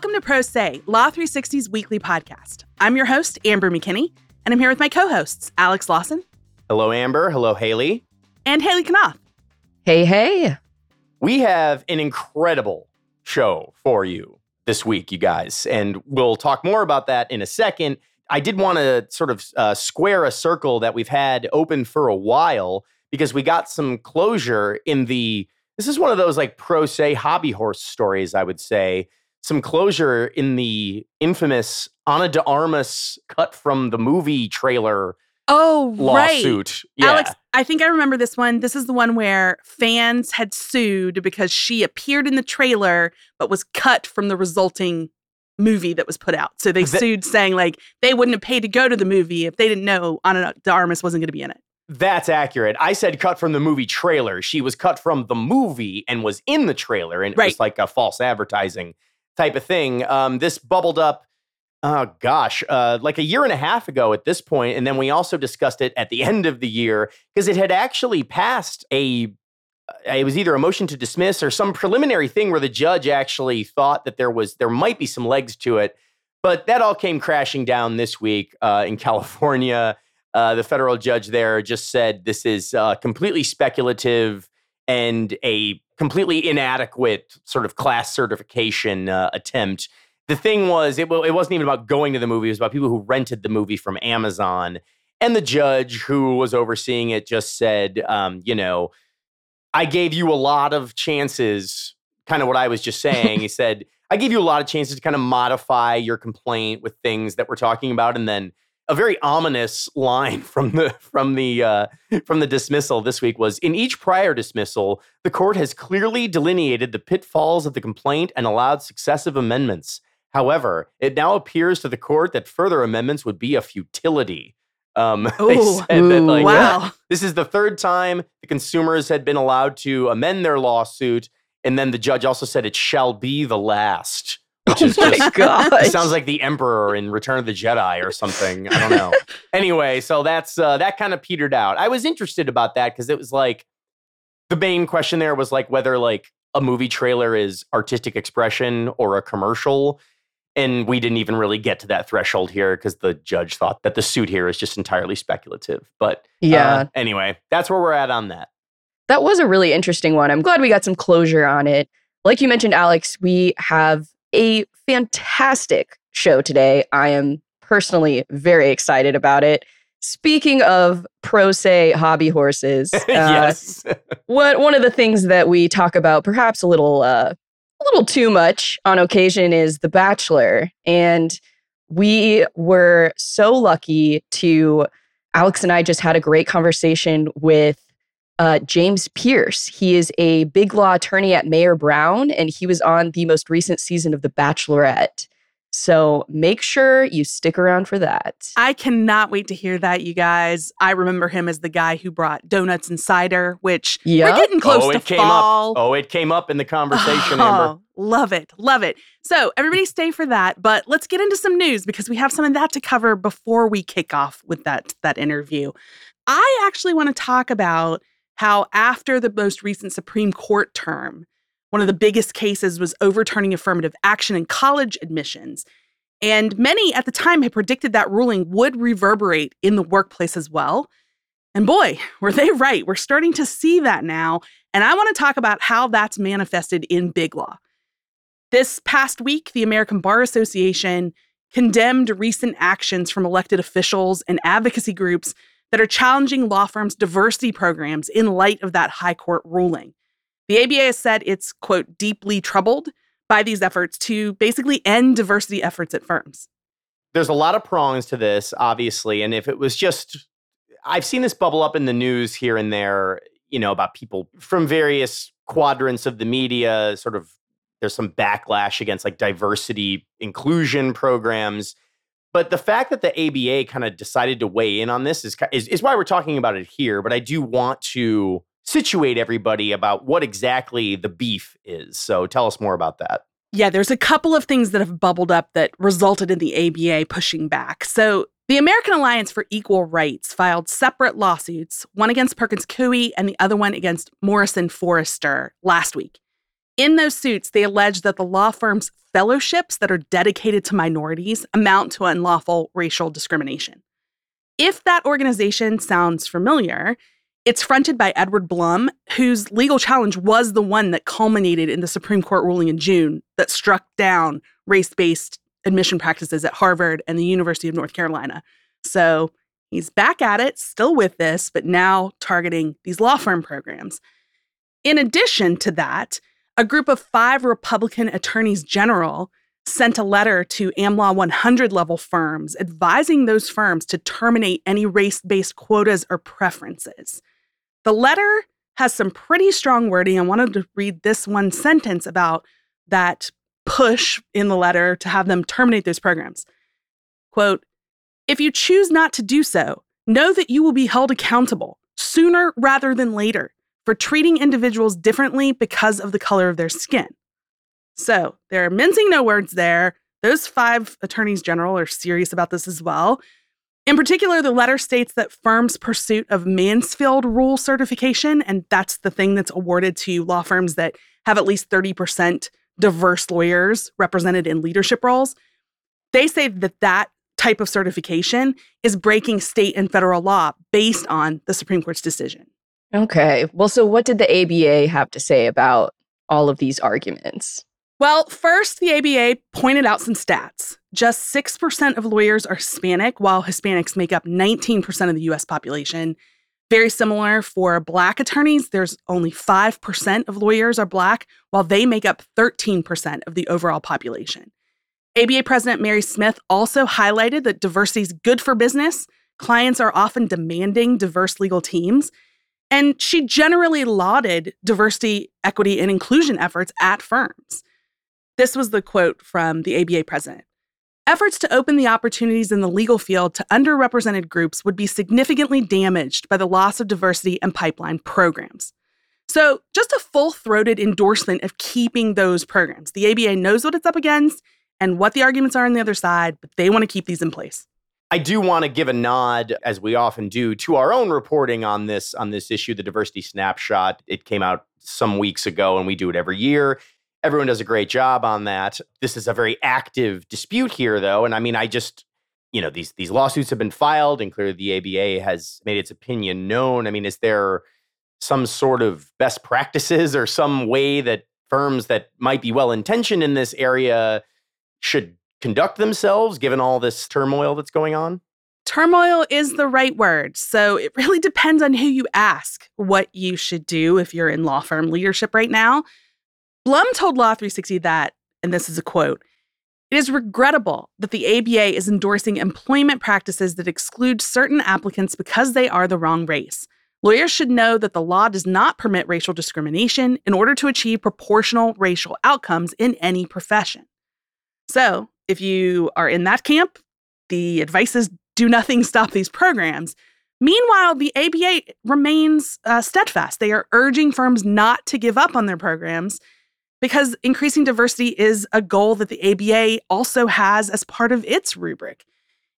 Welcome to Pro Say, Law 360's weekly podcast. I'm your host, Amber McKinney, and I'm here with my co hosts, Alex Lawson. Hello, Amber. Hello, Haley. And Hailey Konnath. Hey, hey. We have an incredible show for you this week, you guys, and we'll talk more about that in a second. I did want to sort of uh, square a circle that we've had open for a while because we got some closure in the. This is one of those like Pro Say hobby horse stories, I would say. Some closure in the infamous Ana de Armas cut from the movie trailer Oh, lawsuit. right. Yeah. Alex, I think I remember this one. This is the one where fans had sued because she appeared in the trailer but was cut from the resulting movie that was put out. So they The- sued saying like they wouldn't have paid to go to the movie if they didn't know Ana de Armas wasn't going to be in it. That's accurate. I said cut from the movie trailer. She was cut from the movie and was in the trailer, and it Right. was like a false advertising type of thing. Um, this bubbled up, oh gosh, uh, like a year and a half ago at this point, and then we also discussed it at the end of the year because it had actually passed a. uh, It was either a motion to dismiss or some preliminary thing where the judge actually thought that there was there might be some legs to it, but that all came crashing down this week uh, in California uh, the federal judge there just said this is uh, completely speculative and a completely inadequate sort of class certification uh, attempt. The thing was, it, it wasn't even about going to the movie, it was about people who rented the movie from Amazon. And the judge who was overseeing it just said, um, you know, I gave you a lot of chances, kind of what I was just saying. he said, I gave you a lot of chances to kind of modify your complaint with things that we're talking about. And then a very ominous line from the from the uh, from the dismissal this week was in each prior dismissal, the court has clearly delineated the pitfalls of the complaint and allowed successive amendments. However, it now appears to the court that further amendments would be a futility. Um, they Ooh. said that, like, Wow. this is the third time the consumers had been allowed to amend their lawsuit, and then the judge also said it shall be the last, which is oh my just god. it sounds like the Emperor in Return of the Jedi or something. I don't know. anyway, so that's uh, that kind of petered out. I was interested about that because it was like the main question there was like whether like a movie trailer is artistic expression or a commercial. And we didn't even really get to that threshold here because the judge thought that the suit here is just entirely speculative. But uh, yeah. anyway, that's where we're at on that. that was a really interesting one. I'm glad we got some closure on it. Like you mentioned, Alex, we have a fantastic show today. I am personally very excited about it. Speaking of Pro Say hobby horses, uh, yes. what one of the things that we talk about perhaps a little uh, a little too much on occasion is The Bachelor, and we were so lucky to Alex and I just had a great conversation with uh, James Pierce. He is a big law attorney at Mayer Brown, and he was on the most recent season of The Bachelorette. So make sure you stick around for that. I cannot wait to hear that, you guys. I remember him as the guy who brought donuts and cider, which Yeah. we're getting close oh, to it came fall. up. Oh, it came up in the conversation, Amber. Oh, love it. Love it. So, everybody stay for that, but let's get into some news because we have some of that to cover before we kick off with that that interview. I actually want to talk about how after the most recent Supreme Court term, one of the biggest cases was overturning affirmative action in college admissions. And many at the time had predicted that ruling would reverberate in the workplace as well. And boy, were they right. We're starting to see that now. And I want to talk about how that's manifested in big law. This past week, the American Bar Association condemned recent actions from elected officials and advocacy groups that are challenging law firms' diversity programs in light of that high court ruling. The ABA has said it's, quote, deeply troubled by these efforts to basically end diversity efforts at firms. there's a lot of prongs to this, obviously. And if it was just, I've seen this bubble up in the news here and there, you know, about people from various quadrants of the media, sort of, there's some backlash against like diversity inclusion programs. But the fact that the ABA kind of decided to weigh in on this is, is, is why we're talking about it here. But I do want to situate everybody about what exactly the beef is. So tell us more about that. Yeah, there's a couple of things that have bubbled up that resulted in the ABA pushing back. So, the American Alliance for Equal Rights filed separate lawsuits, one against Perkins Coie and the other one against Morrison Foerster last week. In those suits, they allege that the law firm's fellowships that are dedicated to minorities amount to unlawful racial discrimination. If that organization sounds familiar, it's fronted by Edward Blum, whose legal challenge was the one that culminated in the Supreme Court ruling in June that struck down race based admission practices at Harvard and the University of North Carolina. So he's back at it, still with this, but now targeting these law firm programs. In addition to that, a group of five Republican attorneys general sent a letter to AmLaw 100 level firms advising those firms to terminate any race based quotas or preferences. The letter has some pretty strong wording. I wanted to read this one sentence about that push in the letter to have them terminate those programs. Quote If you choose not to do so, know that you will be held accountable sooner rather than later for treating individuals differently because of the color of their skin. So they're mincing no words there. Those five attorneys general are serious about this as well. In particular, the letter states that firms' pursuit of Mansfield rule certification, and that's the thing that's awarded to law firms that have at least 30% diverse lawyers represented in leadership roles, they say that that type of certification is breaking state and federal law based on the Supreme Court's decision. Okay. Well, so what did the ABA have to say about all of these arguments? Well, first, the ABA pointed out some stats. Just 6% of lawyers are Hispanic, while Hispanics make up 19% of the US population. Very similar for Black attorneys, there's only 5% of lawyers are Black, while they make up 13% of the overall population. ABA President Mary Smith also highlighted that diversity is good for business. Clients are often demanding diverse legal teams. And she generally lauded diversity, equity, and inclusion efforts at firms. This was the quote from the ABA president. Efforts to open the opportunities in the legal field to underrepresented groups would be significantly damaged by the loss of diversity and pipeline programs. So, just a full throated endorsement of keeping those programs. The ABA knows what it's up against and what the arguments are on the other side, but they want to keep these in place. I do want to give a nod, as we often do, to our own reporting on this on this issue, the diversity snapshot. It came out some weeks ago, and we do it every year. Everyone does a great job on that. This is a very active dispute here, though. And I mean, I just, you know, these these lawsuits have been filed, and clearly the ABA has made its opinion known. I mean, is there some sort of best practices or some way that firms that might be well intentioned in this area should conduct themselves given all this turmoil that's going on? Turmoil is the right word. So it really depends on who you ask what you should do if you're in law firm leadership right now. Blum told Law 360 that, and this is a quote It is regrettable that the ABA is endorsing employment practices that exclude certain applicants because they are the wrong race. Lawyers should know that the law does not permit racial discrimination in order to achieve proportional racial outcomes in any profession. So, if you are in that camp, the advice is do nothing, stop these programs. Meanwhile, the ABA remains uh, steadfast. They are urging firms not to give up on their programs because increasing diversity is a goal that the ABA also has as part of its rubric.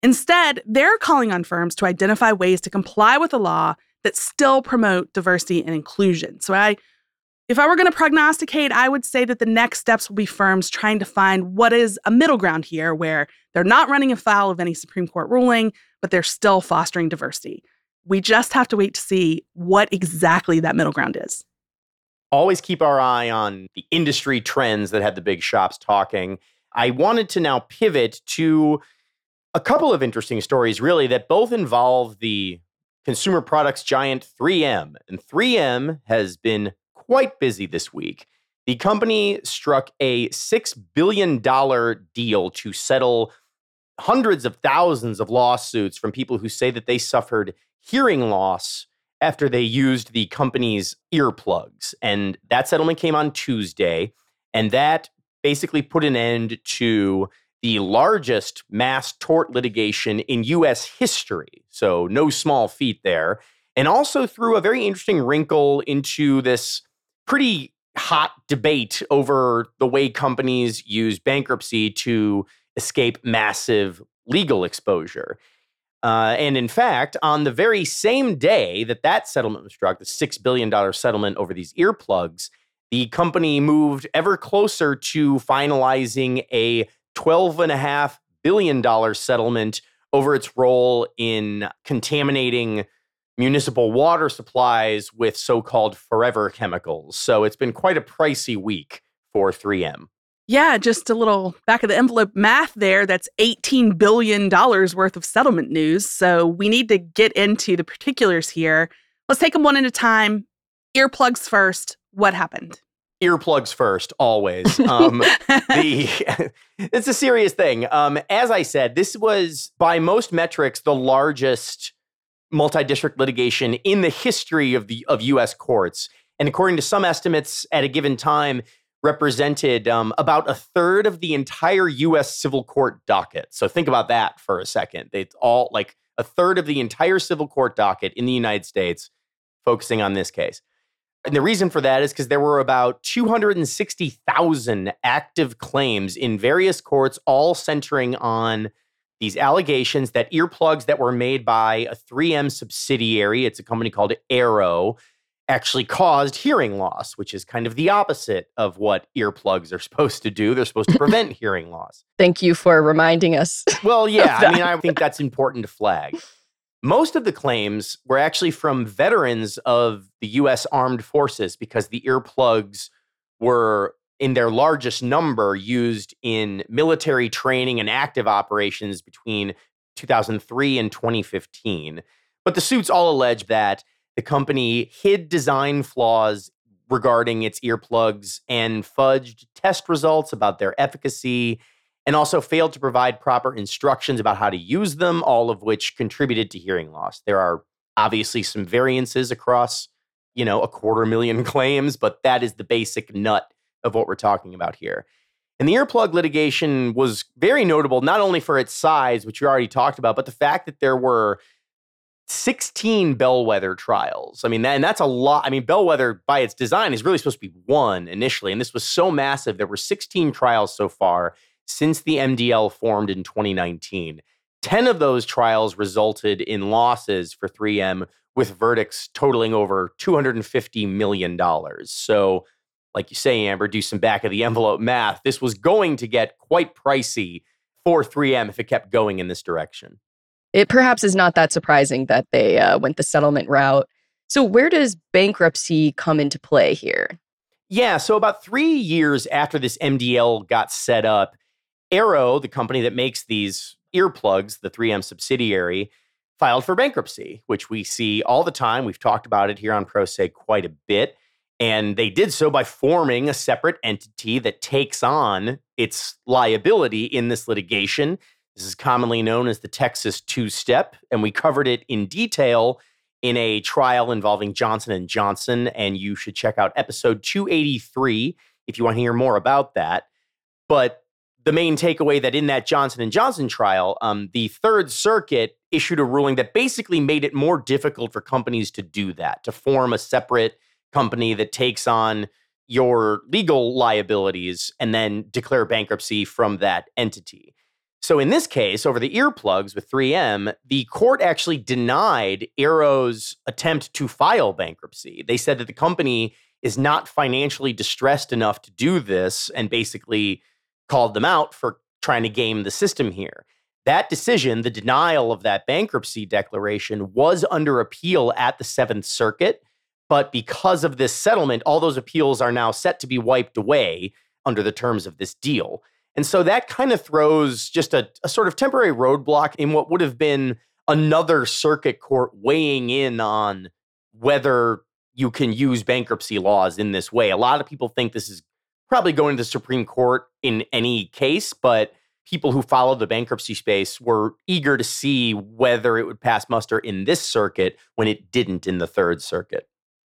Instead, they're calling on firms to identify ways to comply with the law that still promote diversity and inclusion. So I if I were going to prognosticate, I would say that the next steps will be firms trying to find what is a middle ground here where they're not running afoul of any Supreme Court ruling, but they're still fostering diversity. We just have to wait to see what exactly that middle ground is always keep our eye on the industry trends that had the big shops talking. I wanted to now pivot to a couple of interesting stories, really, that both involve the consumer products giant 3M. And 3M has been quite busy this week. The company struck a $6 billion deal to settle hundreds of thousands of lawsuits from people who say that they suffered hearing loss after they used the company's earplugs. And that settlement came on Tuesday. And that basically put an end to the largest mass tort litigation in US history. So, no small feat there. And also threw a very interesting wrinkle into this pretty hot debate over the way companies use bankruptcy to escape massive legal exposure. Uh, and in fact, on the very same day that that settlement was struck, the $6 billion settlement over these earplugs, the company moved ever closer to finalizing a $12.5 billion settlement over its role in contaminating municipal water supplies with so called forever chemicals. So it's been quite a pricey week for 3M. Yeah, just a little back of the envelope math there. That's $18 billion worth of settlement news. So we need to get into the particulars here. Let's take them one at a time. Earplugs first. What happened? Earplugs first, always. Um, the it's a serious thing. Um, as I said, this was by most metrics the largest multi-district litigation in the history of the of U.S. courts, and according to some estimates, at a given time, represented um, about a third of the entire U.S. civil court docket. So think about that for a second. It's all like a third of the entire civil court docket in the United States focusing on this case. And the reason for that is because there were about 260,000 active claims in various courts, all centering on these allegations that earplugs that were made by a 3M subsidiary, it's a company called Aearo, actually caused hearing loss, which is kind of the opposite of what earplugs are supposed to do. They're supposed to prevent hearing loss. Thank you for reminding us. Well, yeah, I mean, I think that's important to flag. Most of the claims were actually from veterans of the US Armed Forces because the earplugs were, in their largest number, used in military training and active operations between 2003 and 2015. But the suits all allege that the company hid design flaws regarding its earplugs and fudged test results about their efficacy and also failed to provide proper instructions about how to use them, all of which contributed to hearing loss. There are obviously some variances across, you know, a quarter million claims, but that is the basic nut of what we're talking about here. And the earplug litigation was very notable, not only for its size, which we already talked about, but the fact that there were 16 bellwether trials. I mean, and that's a lot. I mean, bellwether by its design is really supposed to be one initially. And this was so massive. There were 16 trials so far since the MDL formed in 2019. 10 of those trials resulted in losses for 3M with verdicts totaling over $250 million. So, like you say, Amber, do some back of the envelope math. This was going to get quite pricey for 3M if it kept going in this direction. It perhaps is not that surprising that they uh, went the settlement route. So, where does bankruptcy come into play here? Yeah, so about three years after this MDL got set up, Aearo, the company that makes these earplugs, the 3M subsidiary, filed for bankruptcy, which we see all the time. We've talked about it here on Pro Say quite a bit. And they did so by forming a separate entity that takes on its liability in this litigation. This is commonly known as the Texas two-step, and we covered it in detail in a trial involving Johnson and Johnson, and you should check out episode 283 if you want to hear more about that. But the main takeaway that in that Johnson and Johnson trial, um, the Third Circuit issued a ruling that basically made it more difficult for companies to do that, to form a separate company that takes on your legal liabilities and then declare bankruptcy from that entity. So in this case, over the earplugs with 3M, the court actually denied Aearo's attempt to file bankruptcy. They said that the company is not financially distressed enough to do this and basically called them out for trying to game the system here. That decision, the denial of that bankruptcy declaration, was under appeal at the Seventh Circuit. But because of this settlement, all those appeals are now set to be wiped away under the terms of this deal. And so that kind of throws just a, a sort of temporary roadblock in what would have been another circuit court weighing in on whether you can use bankruptcy laws in this way. A lot of people think this is probably going to the Supreme Court in any case, but people who follow the bankruptcy space were eager to see whether it would pass muster in this circuit when it didn't in the Third Circuit.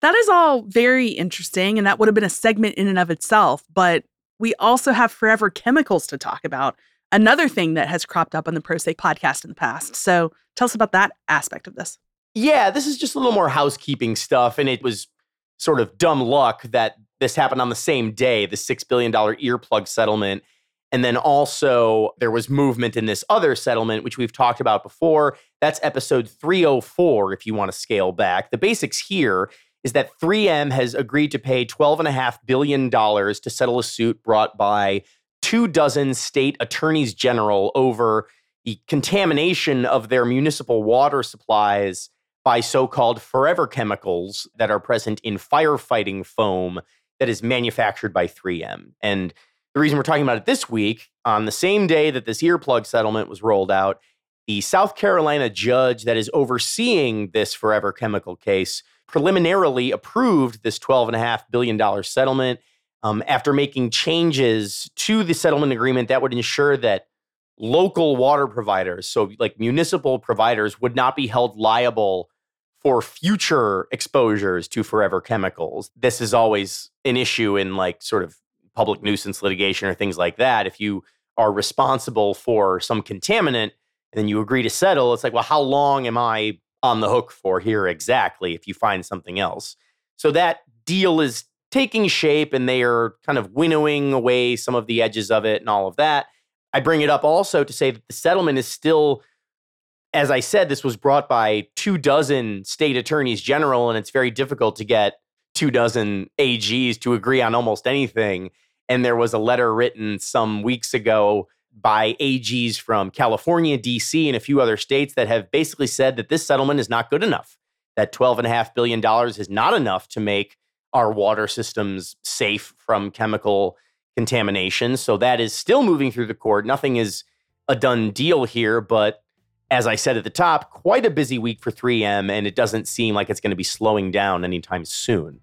That is all very interesting, and that would have been a segment in and of itself. But we also have forever chemicals to talk about, another thing that has cropped up on the Pro Say podcast in the past. So tell us about that aspect of this. Yeah, this is just a little more housekeeping stuff, and it was sort of dumb luck that this happened on the same day, the $6 billion earplug settlement. And then also there was movement in this other settlement, which we've talked about before. That's episode 304, if you want to scale back. The basics here is that 3M has agreed to pay $12.5 billion to settle a suit brought by two dozen state attorneys general over the contamination of their municipal water supplies by so called forever chemicals that are present in firefighting foam that is manufactured by 3M. And the reason we're talking about it this week, on the same day that this earplug settlement was rolled out, the South Carolina judge that is overseeing this forever chemical case preliminarily approved this $12.5 billion settlement um, after making changes to the settlement agreement that would ensure that local water providers, so like municipal providers, would not be held liable for future exposures to forever chemicals. This is always an issue in like sort of public nuisance litigation or things like that. If you are responsible for some contaminant and then you agree to settle, it's like, well, how long am I on the hook for here exactly if you find something else? So that deal is taking shape and they are kind of winnowing away some of the edges of it and all of that. I bring it up also to say that the settlement is still, as I said, this was brought by two dozen state attorneys general, and it's very difficult to get two dozen AGs to agree on almost anything. And there was a letter written some weeks ago by AGs from California, DC, and a few other states that have basically said that this settlement is not good enough, that $12.5 billion is not enough to make our water systems safe from chemical contamination. So that is still moving through the court. Nothing is a done deal here, but as I said at the top, quite a busy week for 3M, and it doesn't seem like it's going to be slowing down anytime soon.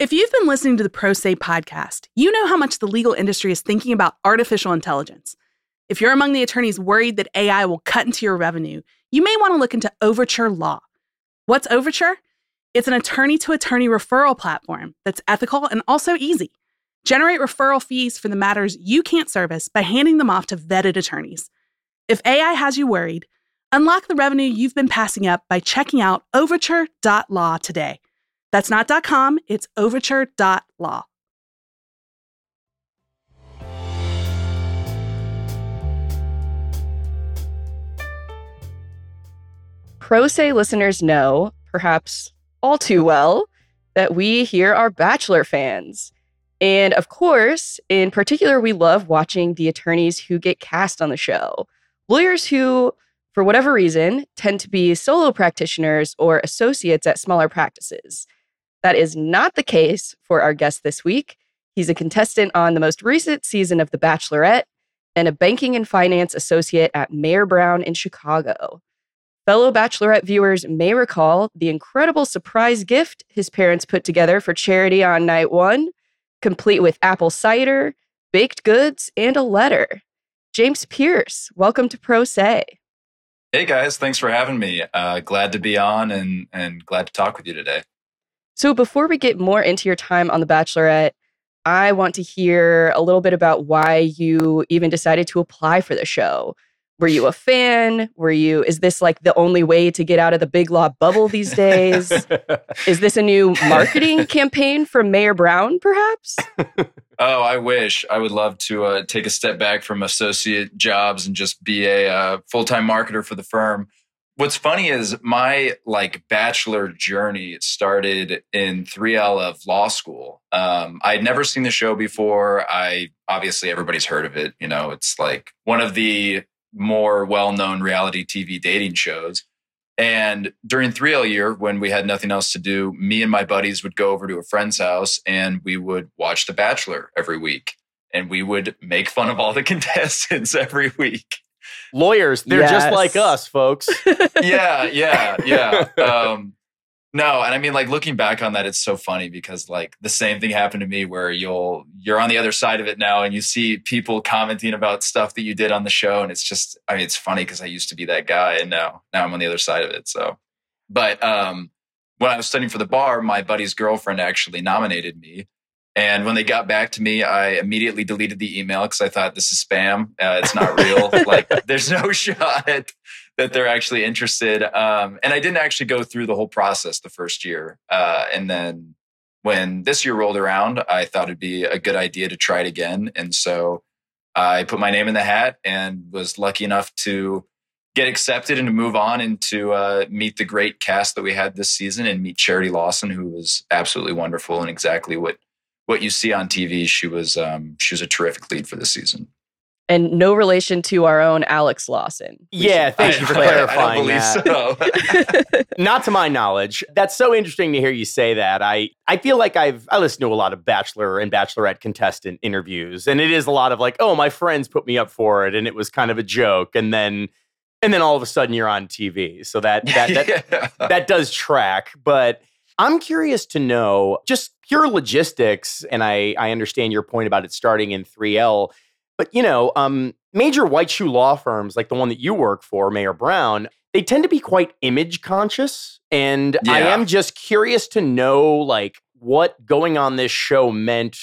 If you've been listening to the Pro Say podcast, you know how much the legal industry is thinking about artificial intelligence. If you're among the attorneys worried that AI will cut into your revenue, you may want to look into Overture Law. What's Overture? It's an attorney to attorney referral platform that's ethical and also easy. Generate referral fees for the matters you can't service by handing them off to vetted attorneys. If AI has you worried, unlock the revenue you've been passing up by checking out overture.law today. That's not .com, it's overture.law. Pro Say listeners know, perhaps all too well, that we here are Bachelor fans. And of course, in particular, we love watching the attorneys who get cast on the show. Lawyers who, for whatever reason, tend to be solo practitioners or associates at smaller practices. That is not the case for our guest this week. He's a contestant on the most recent season of The Bachelorette and a banking and finance associate at Mayer Brown in Chicago. Fellow Bachelorette viewers may recall the incredible surprise gift his parents put together for charity on night one, complete with apple cider, baked goods, and a letter. James Pierce, welcome to Pro Say. Hey guys, thanks for having me. Uh, glad to be on and, and glad to talk with you today. So, before we get more into your time on The Bachelorette, I want to hear a little bit about why you even decided to apply for the show. Were you a fan? Were you, is this like the only way to get out of the big law bubble these days? is this a new marketing campaign from Mayer Brown, perhaps? oh, I wish. I would love to uh, take a step back from associate jobs and just be a uh, full time marketer for the firm. What's funny is my like bachelor journey started in 3L of law school. Um, I had never seen the show before. I obviously everybody's heard of it. You know, it's like one of the more well-known reality TV dating shows. And during 3L year, when we had nothing else to do, me and my buddies would go over to a friend's house and we would watch The Bachelor every week. And we would make fun of all the contestants every week. Lawyers, they're yes. just like us, folks. yeah, yeah, yeah. Um, no, and I mean, like looking back on that, it's so funny because like the same thing happened to me where you'll you're on the other side of it now, and you see people commenting about stuff that you did on the show, and it's just, I mean, it's funny because I used to be that guy, and now now I'm on the other side of it. So, but um, when I was studying for the bar, my buddy's girlfriend actually nominated me and when they got back to me, I immediately deleted the email because I thought this is spam. Uh, it's not real. like, there's no shot that they're actually interested. Um, and I didn't actually go through the whole process the first year. Uh, and then when this year rolled around, I thought it'd be a good idea to try it again. And so I put my name in the hat and was lucky enough to get accepted and to move on and to uh, meet the great cast that we had this season and meet Charity Lawson, who was absolutely wonderful and exactly what what you see on TV. She was um, she was a terrific lead for this season and no relation to our own Alex Lawson. Yeah, thank you for clarifying that. So. Not to my knowledge. That's so interesting to hear you say that. I I feel like I've I listen to a lot of bachelor and bachelorette contestant interviews, and it is a lot of like, oh, my friends put me up for it, and it was kind of a joke, and then and then all of a sudden you're on TV. So that that that, yeah. that does track, but. I'm curious to know just pure logistics, and I, I understand your point about it starting in 3L but you know, um, major white shoe law firms like the one that you work for, Mayer Brown, they tend to be quite image conscious. And yeah. I am just curious to know like what going on this show meant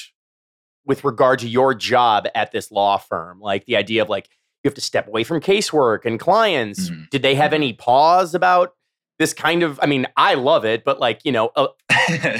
with regard to your job at this law firm. Like the idea of like you have to step away from casework and clients. Mm-hmm. Did they have mm-hmm. any pause about this kind of i mean i love it but like you know a,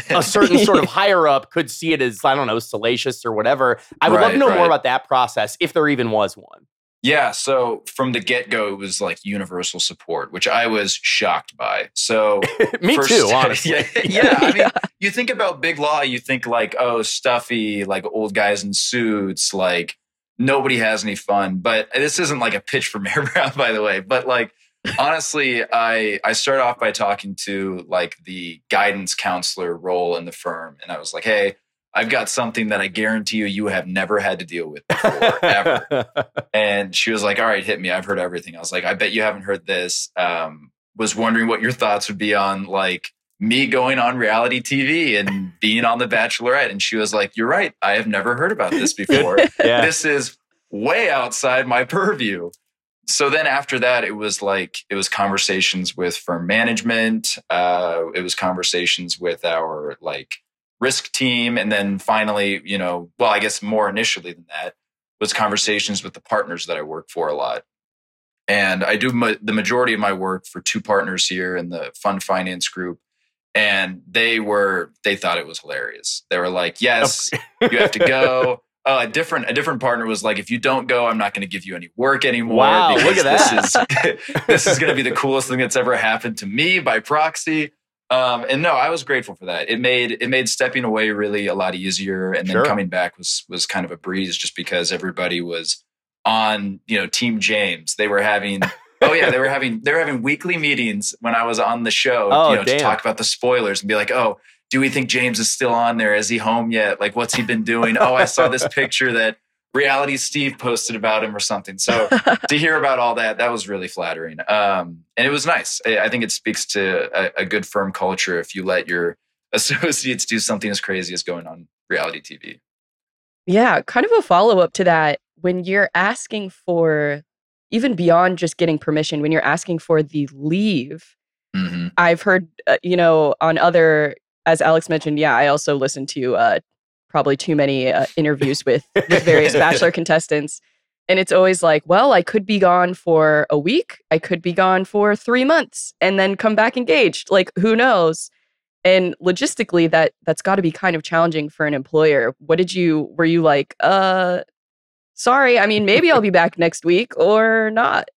a certain sort of higher up could see it as i don't know salacious or whatever. I would right, love to know right. more about that process if there even was one. Yeah so from the get-go it was like universal support which i was shocked by. So me first, too honestly. yeah, yeah i mean you think about big law you think like oh stuffy like old guys in suits like nobody has any fun but this isn't like a pitch for Mayer Brown by the way but like honestly, I I started off by talking to like the guidance counselor role in the firm, and I was like, "Hey, I've got something that I guarantee you you have never had to deal with before, ever." and she was like, "All right, hit me. I've heard everything." I was like, "I bet you haven't heard this." Um, was wondering what your thoughts would be on like me going on reality TV and being on The Bachelorette. And she was like, You're right. I have never heard about this before. yeah. This is way outside my purview so then after that it was like it was conversations with firm management uh, it was conversations with our like risk team and then finally you know well i guess more initially than that was conversations with the partners that i work for a lot. And i do ma- the majority of my work for two partners here in the fund finance group and they were they thought it was hilarious. They were like yes you have to go uh, a different a different partner was like, if you don't go, I'm not going to give you any work anymore. Wow, look at that! This is this is going to be the coolest thing that's ever happened to me by proxy. Um, and no, I was grateful for that. It made it made stepping away really a lot easier, and then sure. coming back was was kind of a breeze, just because everybody was on you know Team James. They were having. oh yeah, they were having they were having weekly meetings when I was on the show, oh, you know, damn. to talk about the spoilers and be like, oh, do we think James is still on there? Is he home yet? Like, what's he been doing? oh, I saw this picture that reality Steve posted about him or something. So to hear about all that, that was really flattering. Um, and it was nice. I think it speaks to a, a, good firm culture if you let your associates do something as crazy as going on reality TV. Yeah, kind of a follow up to that. When you're asking for, even beyond just getting permission, when you're asking for the leave, mm-hmm. I've heard, uh, you know, on other as Alex mentioned, yeah, I also listened to uh, probably too many uh, interviews with, with various Bachelor contestants. And it's always like, well, I could be gone for a week. I could be gone for three months and then come back engaged. Like, who knows? And logistically, that that's got to be kind of challenging for an employer. What did you? Were you like, uh, sorry? I mean, maybe I'll be back next week or not.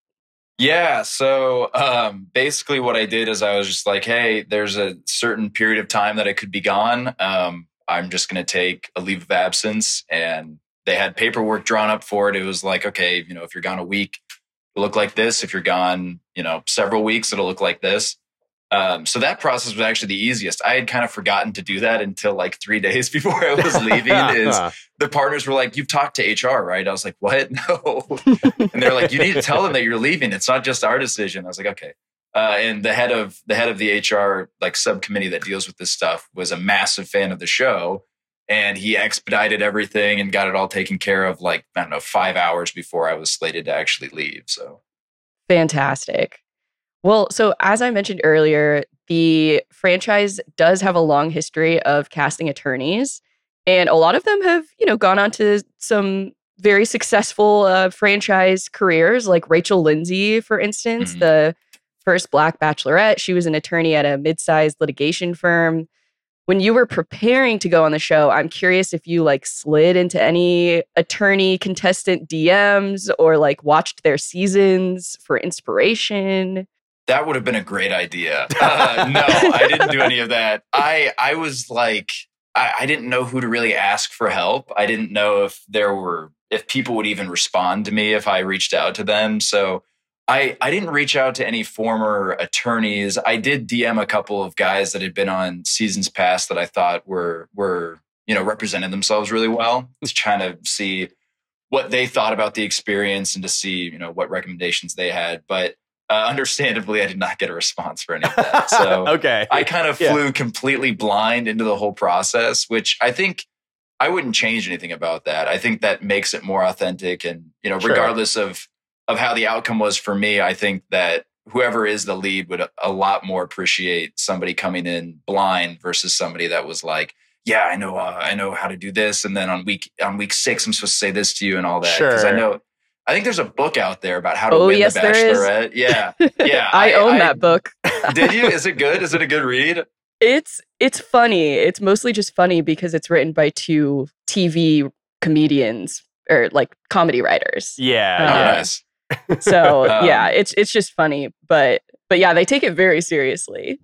Yeah. So um, basically, what I did is I was just like, hey, there's a certain period of time that I could be gone. Um, I'm just going to take a leave of absence. And they had paperwork drawn up for it. It was like, okay, you know, if you're gone a week, it'll look like this. If you're gone, you know, several weeks, it'll look like this. Um, so that process was actually the easiest. I had kind of forgotten to do that until like three days before I was leaving. is the partners were like, "You've talked to HR, right?" I was like, "What? No." and they're like, "You need to tell them that you're leaving. It's not just our decision." I was like, "Okay." Uh, and the head of the head of the HR like subcommittee that deals with this stuff was a massive fan of the show, and he expedited everything and got it all taken care of like I don't know five hours before I was slated to actually leave. So fantastic. Well, so as I mentioned earlier, the franchise does have a long history of casting attorneys, and a lot of them have, you know, gone on to some very successful uh, franchise careers, like Rachel Lindsay, for instance, mm-hmm. the first Black Bachelorette. She was an attorney at a mid-sized litigation firm. when you were preparing to go on the show, I'm curious if you like slid into any attorney contestant DMs or like watched their seasons for inspiration. That would have been a great idea. Uh, no, I didn't do any of that. I I was like, I, I didn't know who to really ask for help. I didn't know if there were if people would even respond to me if I reached out to them. So I, I didn't reach out to any former attorneys. I did DM a couple of guys that had been on seasons past that I thought were were you know represented themselves really well. Just trying to see what they thought about the experience and to see you know what recommendations they had. But uh, understandably, I did not get a response for any of that. So okay, I kind of Yeah. flew completely blind into the whole process, which I think I wouldn't change anything about that. I think that makes it more authentic, and you know, Sure. regardless of of how the outcome was for me, I think that whoever is the lead would a, a lot more appreciate somebody coming in blind versus somebody that was like, "Yeah, I know, uh, I know how to do this," and then on week on week six, I'm supposed to say this to you and all that because I know. I think there's a book out there about how to Oh, win yes, the there is. Bachelorette. Yeah, yeah. I, own I- that book. Did you? Is it good? Is it a good read? It's it's funny. It's mostly just funny because it's written by two TV comedians or like comedy writers. yeah, Oh, nice. So Um, yeah, it's it's just funny, but but yeah, they take it very seriously.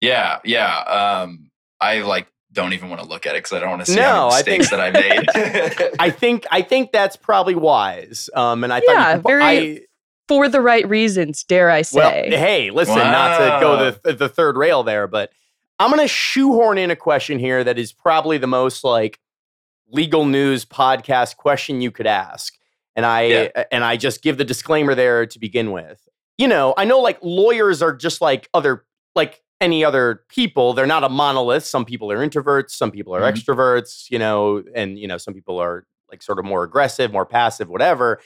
Yeah, yeah. Um, I like don't even want to look at it because I don't want to see No, how I many mistakes that I made. I think I think that's probably wise. Um, and I thought Yeah, you very I, For the right reasons, dare I say? well, say. hey, listen, not to go the the third rail there, but I'm gonna shoehorn in a question here that is probably the most like legal news podcast question you could ask, and I Yeah. and I just give the disclaimer there to begin with. You know, I know like lawyers are just like other like any other people. They're not a monolith. Some people are introverts, some people are Mhm. extroverts. You know, and you know some people are like sort of more aggressive, more passive, whatever.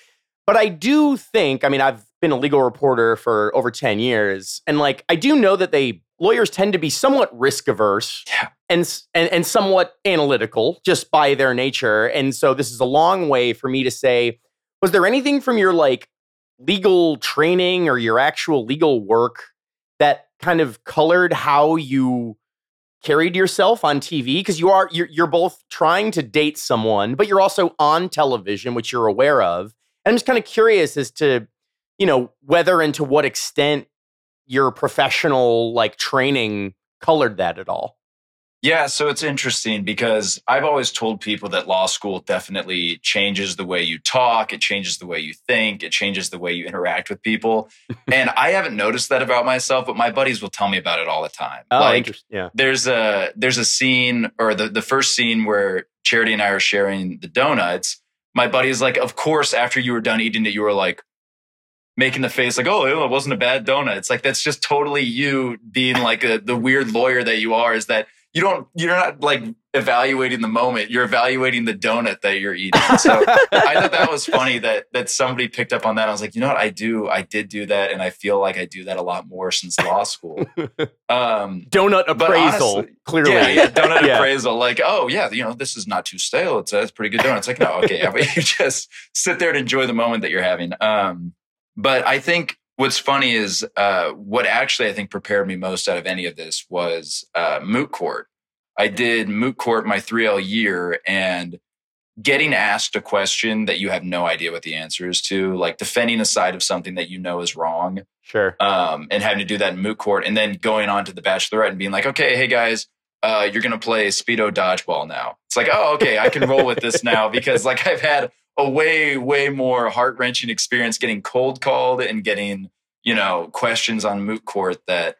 But I do think, I mean, I've been a legal reporter for over 10 years, and like I do know that they lawyers tend to be somewhat risk averse Yeah. and, and and somewhat analytical just by their nature. And so this is a long way for me to say, was there anything from your like legal training or your actual legal work that kind of colored how you carried yourself on TV because you are you're, you're both trying to date someone but you're also on television which you're aware of. And I'm just kind of curious as to you know whether and to what extent your professional like training colored that at all yeah, so it's interesting because I've always told people that law school definitely changes the way you talk, it changes the way you think, it changes the way you interact with people. and I haven't noticed that about myself, but my buddies will tell me about it all the time. oh like, yeah there's a there's a scene or the the first scene where Charity and I are sharing the donuts. My buddy is like, of course, after you were done eating it, you were like making the face like, oh, it wasn't a bad donut. It's like that's just totally you being like a, the weird lawyer that you are. Is that you don't you're not like evaluating the moment. You're evaluating the donut that you're eating. So I thought that was funny that that somebody picked up on that. I was like, you know what, I do, I did do that, and I feel like I do that a lot more since law school. Um, donut appraisal honestly- clearly yeah, yeah, donut Yeah. appraisal. Like, oh yeah, you know, this is not too stale. It's a, it's a pretty good donut. It's like, no, okay, you just sit there and enjoy the moment that you're having. Um, but I think what's funny is uh, what actually I think prepared me most out of any of this was uh, moot court. I did moot court my 3L year and getting asked a question that you have no idea what the answer is to, like defending a side of something that you know is wrong sure um, and having to do that in moot court, and then going on to the Bachelorette and being like, okay, hey guys, uh, you're gonna play Speedo dodgeball now. It's like, oh, okay, I can roll with this now because like I've had a way, way more heart wrenching experience getting cold called and getting you know questions on moot court that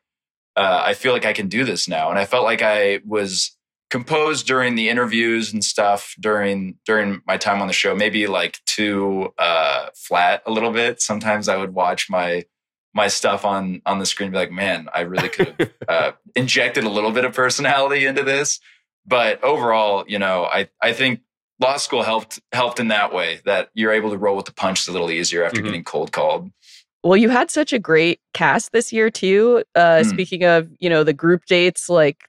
uh, I feel like I can do this now, and I felt like I was composed during the interviews and stuff during during my time on the show maybe like too uh flat a little bit. Sometimes i would watch my my stuff on on the screen be like man i really could have uh, injected a little bit of personality into this. But overall you know i i think law school helped helped in that way that you're able to roll with the punches a little easier after Mhm. getting cold called Well, you had such a great cast this year too. Uh, Mm. Speaking of, you know, the group dates, like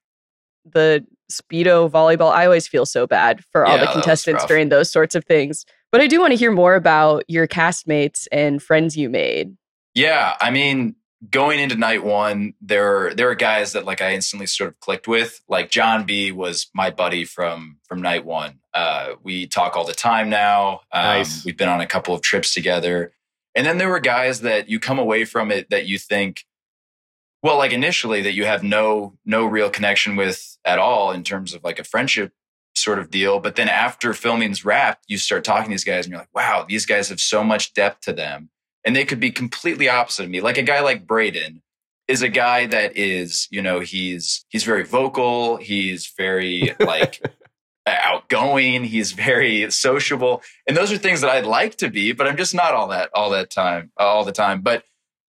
the speedo volleyball. I always feel so bad for all Yeah, the contestants during those sorts of things. But I do want to hear more about your castmates and friends you made. Yeah, I mean, going into night one, there there are guys that like I instantly sort of clicked with. Like John B was my buddy from from night one. Uh, we talk all the time now. Um, Nice. We've been on a couple of trips together, and then there were guys that you come away from it that you think, well, like initially that you have no no real connection with at all in terms of like a friendship sort of deal. But then after filming's wrapped, you start talking to these guys, and you're like, wow, these guys have so much depth to them and they could be completely opposite of me. Like a guy like Brayden is a guy that is, you know, he's he's very vocal, he's very like outgoing, he's very sociable, and those are things that I'd like to be, but I'm just not all that all that time all the time. But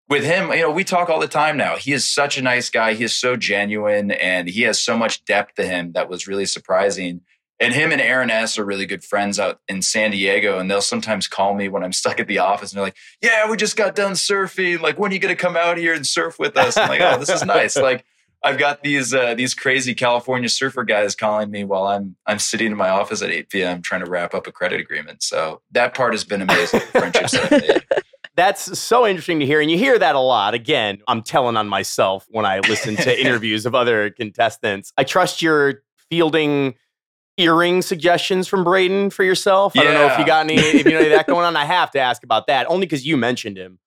with him, you know, we talk all the time now. He is such a nice guy. He is so genuine and he has so much depth to him that was really surprising. And him and Aaron S are really good friends out in San Diego. And they'll sometimes call me when I'm stuck at the office and they're like, Yeah, we just got done surfing. Like, when are you gonna come out here and surf with us? I'm like, oh, this is nice. Like I've got these uh, these crazy California surfer guys calling me while I'm I'm sitting in my office at 8 p.m. trying to wrap up a credit agreement. So that part has been amazing. friendships that I've made. That's so interesting to hear. And you hear that a lot. Again, I'm telling on myself when I listen to interviews of other contestants. I trust you're fielding earring suggestions from Brayden for yourself. I don't know if you got any, if you know that going on. I have to ask about that only because you mentioned him.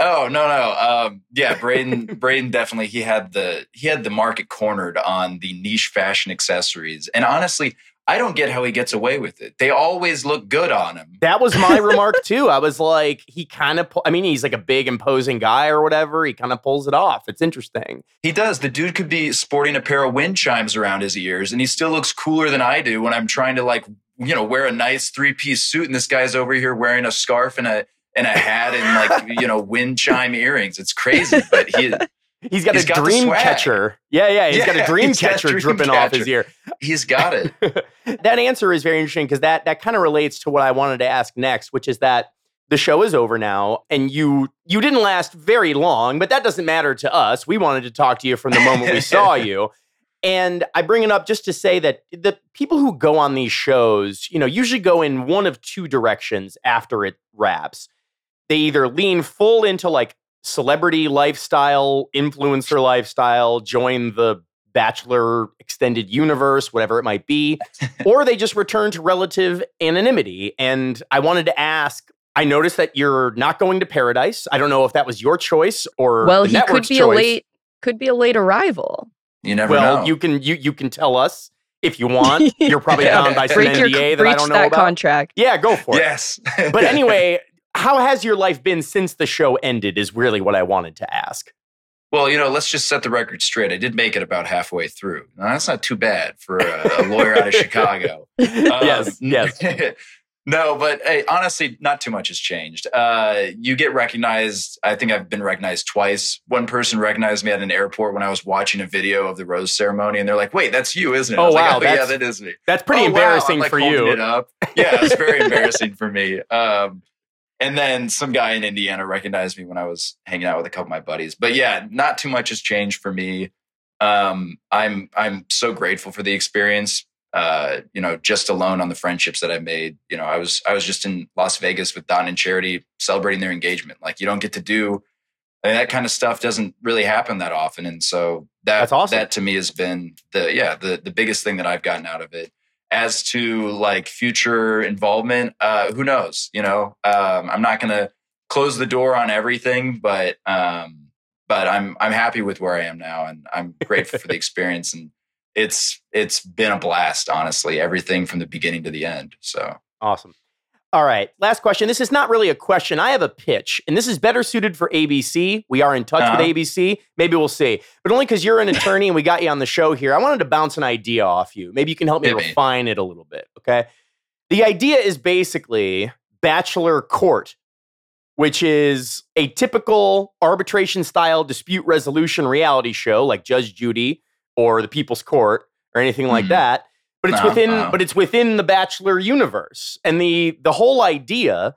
Oh no no um, yeah Brayden Brayden definitely he had the he had the market cornered on the niche fashion accessories and honestly I don't get how he gets away with it they always look good on him That was my remark too. I was like, he kind of, I mean, he's like a big, imposing guy or whatever. He kind of pulls it off. It's interesting. he does the dude could be sporting a pair of wind chimes around his ears and he still looks cooler than I do when I'm trying to like you know wear a nice three piece suit and this guy's over here wearing a scarf and a and a hat and like you know wind chime earrings it's crazy but he He's got He's a got dream catcher. Yeah, yeah. He's got a dream catcher dream dripping off his ear. he's got it that answer is very interesting because that that kind of relates to what I wanted to ask next, which is that the show is over now and you you didn't last very long, but that doesn't matter to us. We wanted to talk to you from the moment we saw you. And I bring it up just to say that the people who go on these shows, you know, usually go in one of two directions after it wraps. They either lean full into like celebrity lifestyle, influencer lifestyle, join the Bachelor extended universe, whatever it might be, or they just return to relative anonymity. And I wanted to ask I noticed that you're not going to paradise. I don't know if that was your choice or well, the he could be choice. a late could be a late arrival. you never well, know you can you you can tell us if you want. You're probably Yeah. bound by some break your NDA that I don't know that about. contract. Yeah, go for it. yes But anyway, how has your life been since the show ended? Is really what I wanted to ask. Well, you know, let's just set the record straight. I did make it about halfway through. Now, that's not too bad for a, a lawyer out of Chicago. yes, Um, yes. no, but hey, honestly, not too much has changed. Uh, you get recognized. I think I've been recognized twice. One person recognized me at an airport when I was watching a video of the rose ceremony, and they're like, "Wait, that's you, isn't it?" Oh, was like, wow, oh yeah, that's- me. That's pretty "Oh, wow." embarrassing I'm, like, for you. It up. Yeah, it's very embarrassing for me. Um, and then some guy in Indiana recognized me when I was hanging out with a couple of my buddies. But yeah, not too much has changed for me. Um, I'm I'm so grateful for the experience. Uh, you know, just alone on the friendships that I made. You know, I was I was just in Las Vegas with Don and Charity celebrating their engagement. Like you don't get to do I mean, that kind of stuff doesn't really happen that often. And so that That's awesome. that to me has been the yeah, the the biggest thing that I've gotten out of it. As to like future involvement, uh, who knows? You know, um, I'm not gonna close the door on everything, but um, but I'm I'm happy with where I am now, and I'm grateful for the experience. And it's it's been a blast, honestly. Everything from the beginning to the end. So Awesome. All right. Last question. This is not really a question. I have a pitch, and this is better suited for ABC. We are in touch Uh-huh. with ABC. Maybe we'll see. But only because you're an attorney and we got you on the show here, I wanted to bounce an idea off you. Maybe you can help me me. refine it a little bit. Okay. The idea is basically Bachelor Court, which is a typical arbitration style dispute resolution reality show like Judge Judy or The People's Court or anything like Mhm. that. But it's No, within no. but it's within the Bachelor universe. And the the whole idea,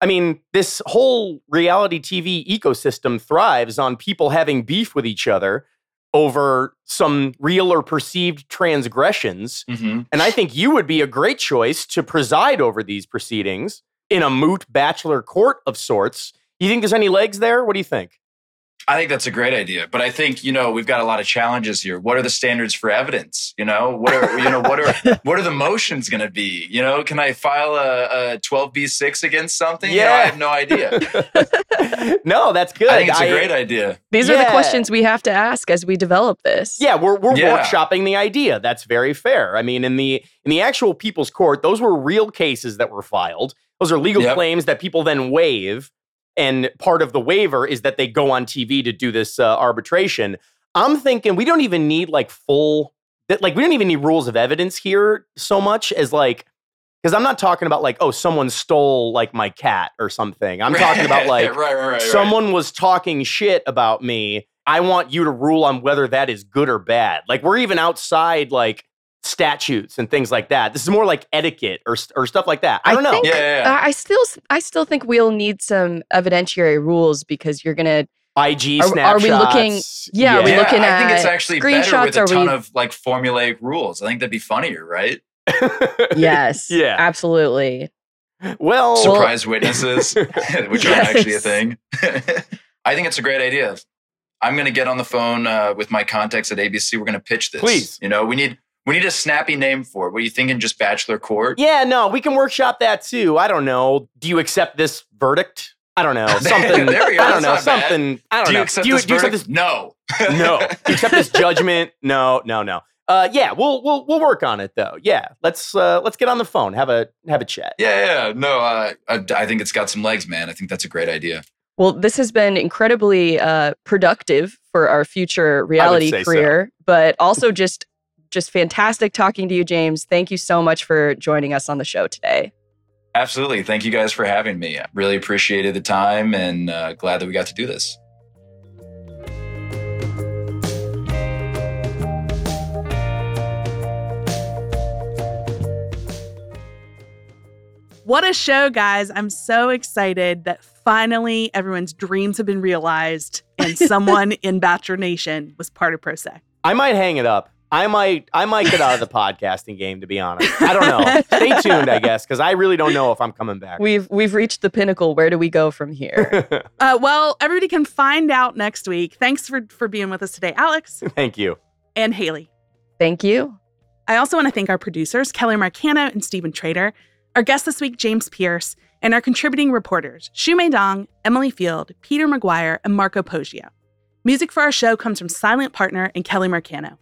I mean, this whole reality TV ecosystem thrives on people having beef with each other over some real or perceived transgressions. mhm. And I think you would be a great choice to preside over these proceedings in a moot bachelor court of sorts. You think there's any legs there? What do you think? I think that's a great idea, but I think you know we've got a lot of challenges here. What are the standards for evidence? You know, what are you know what are what are the motions going to be? You know, can I file a twelve b six against something? Yeah, you know, I have no idea. no, that's good. I think it's a great idea. These yeah. are the questions we have to ask as we develop this. Yeah, we're we're yeah. workshopping the idea. That's very fair. I mean, in the in the actual people's court, those were real cases that were filed. Those are legal yep. claims that people then waive and part of the waiver is that they go on TV to do this uh, arbitration. I'm thinking we don't even need like full that like we don't even need rules of evidence here so much as like because I'm not talking about like oh someone stole like my cat or something. I'm talking about like right, right, right, someone was talking shit about me. I want you to rule on whether that is good or bad. Like we're even outside like statutes and things like that. This is more like etiquette or or stuff like that. I don't I know. Think, yeah, yeah, yeah. I still I still think we'll need some evidentiary rules because you're gonna IG are, snapshots. Are we looking? Yeah, yeah. are we looking at? I at? think it's actually better with a are ton we, of like formulaic rules. I think that'd be funnier, right? yes. Yeah. Absolutely. Well, surprise witnesses, which yes. are actually a thing. I think it's a great idea. I'm going to get on the phone uh, with my contacts at ABC. We're going to pitch this. Please. You know, we need we need a snappy name for it. What are you thinking? Just Bachelor Court? Yeah, no, we can workshop that too. I don't know. Do you accept this verdict? I don't know. Something. there we go. I don't That's know. not bad. Something. I don't Do you know. accept do you, this do you accept this? No. No. Do you accept this judgment? No, no, no. Uh, yeah, we'll we'll we'll work on it though. Yeah, let's uh, let's get on the phone, have a have a chat. Yeah, yeah. No, uh, I, I think it's got some legs, man. I think that's a great idea. Well, this has been incredibly uh, productive for our future reality career, so. but also just just fantastic talking to you, James. Thank you so much for joining us on the show today. Absolutely. Thank you guys for having me. I really appreciated the time and uh, glad that we got to do this. What a show, guys. I'm so excited that finally everyone's dreams have been realized and someone in Bachelor Nation was part of Pro Say. I might hang it up. I might I might get out of the podcasting game to be honest. I don't know. Stay tuned, I guess, because I really don't know if I'm coming back. We've we've reached the pinnacle. Where do we go from here? uh, well, everybody can find out next week. Thanks for for being with us today, Alex. Thank you. And Hailey. Thank you. I also want to thank our producers, Kelly Marcano and Stephen Trader, our guest this week, James Pierce, and our contributing reporters, Shumei Dong, Emily Field, Peter McGuire, and Marco Poggio. Music for our show comes from Silent Partner and Kelly Marcano.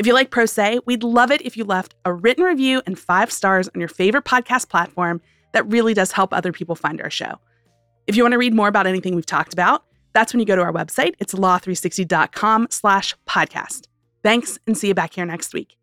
If you like Pro Say, we'd love it if you left a written review and five stars on your favorite podcast platform. That really does help other people find our show. If you want to read more about anything we've talked about, that's when you go to our website. It's law360.com slash podcast. Thanks and see you back here next week.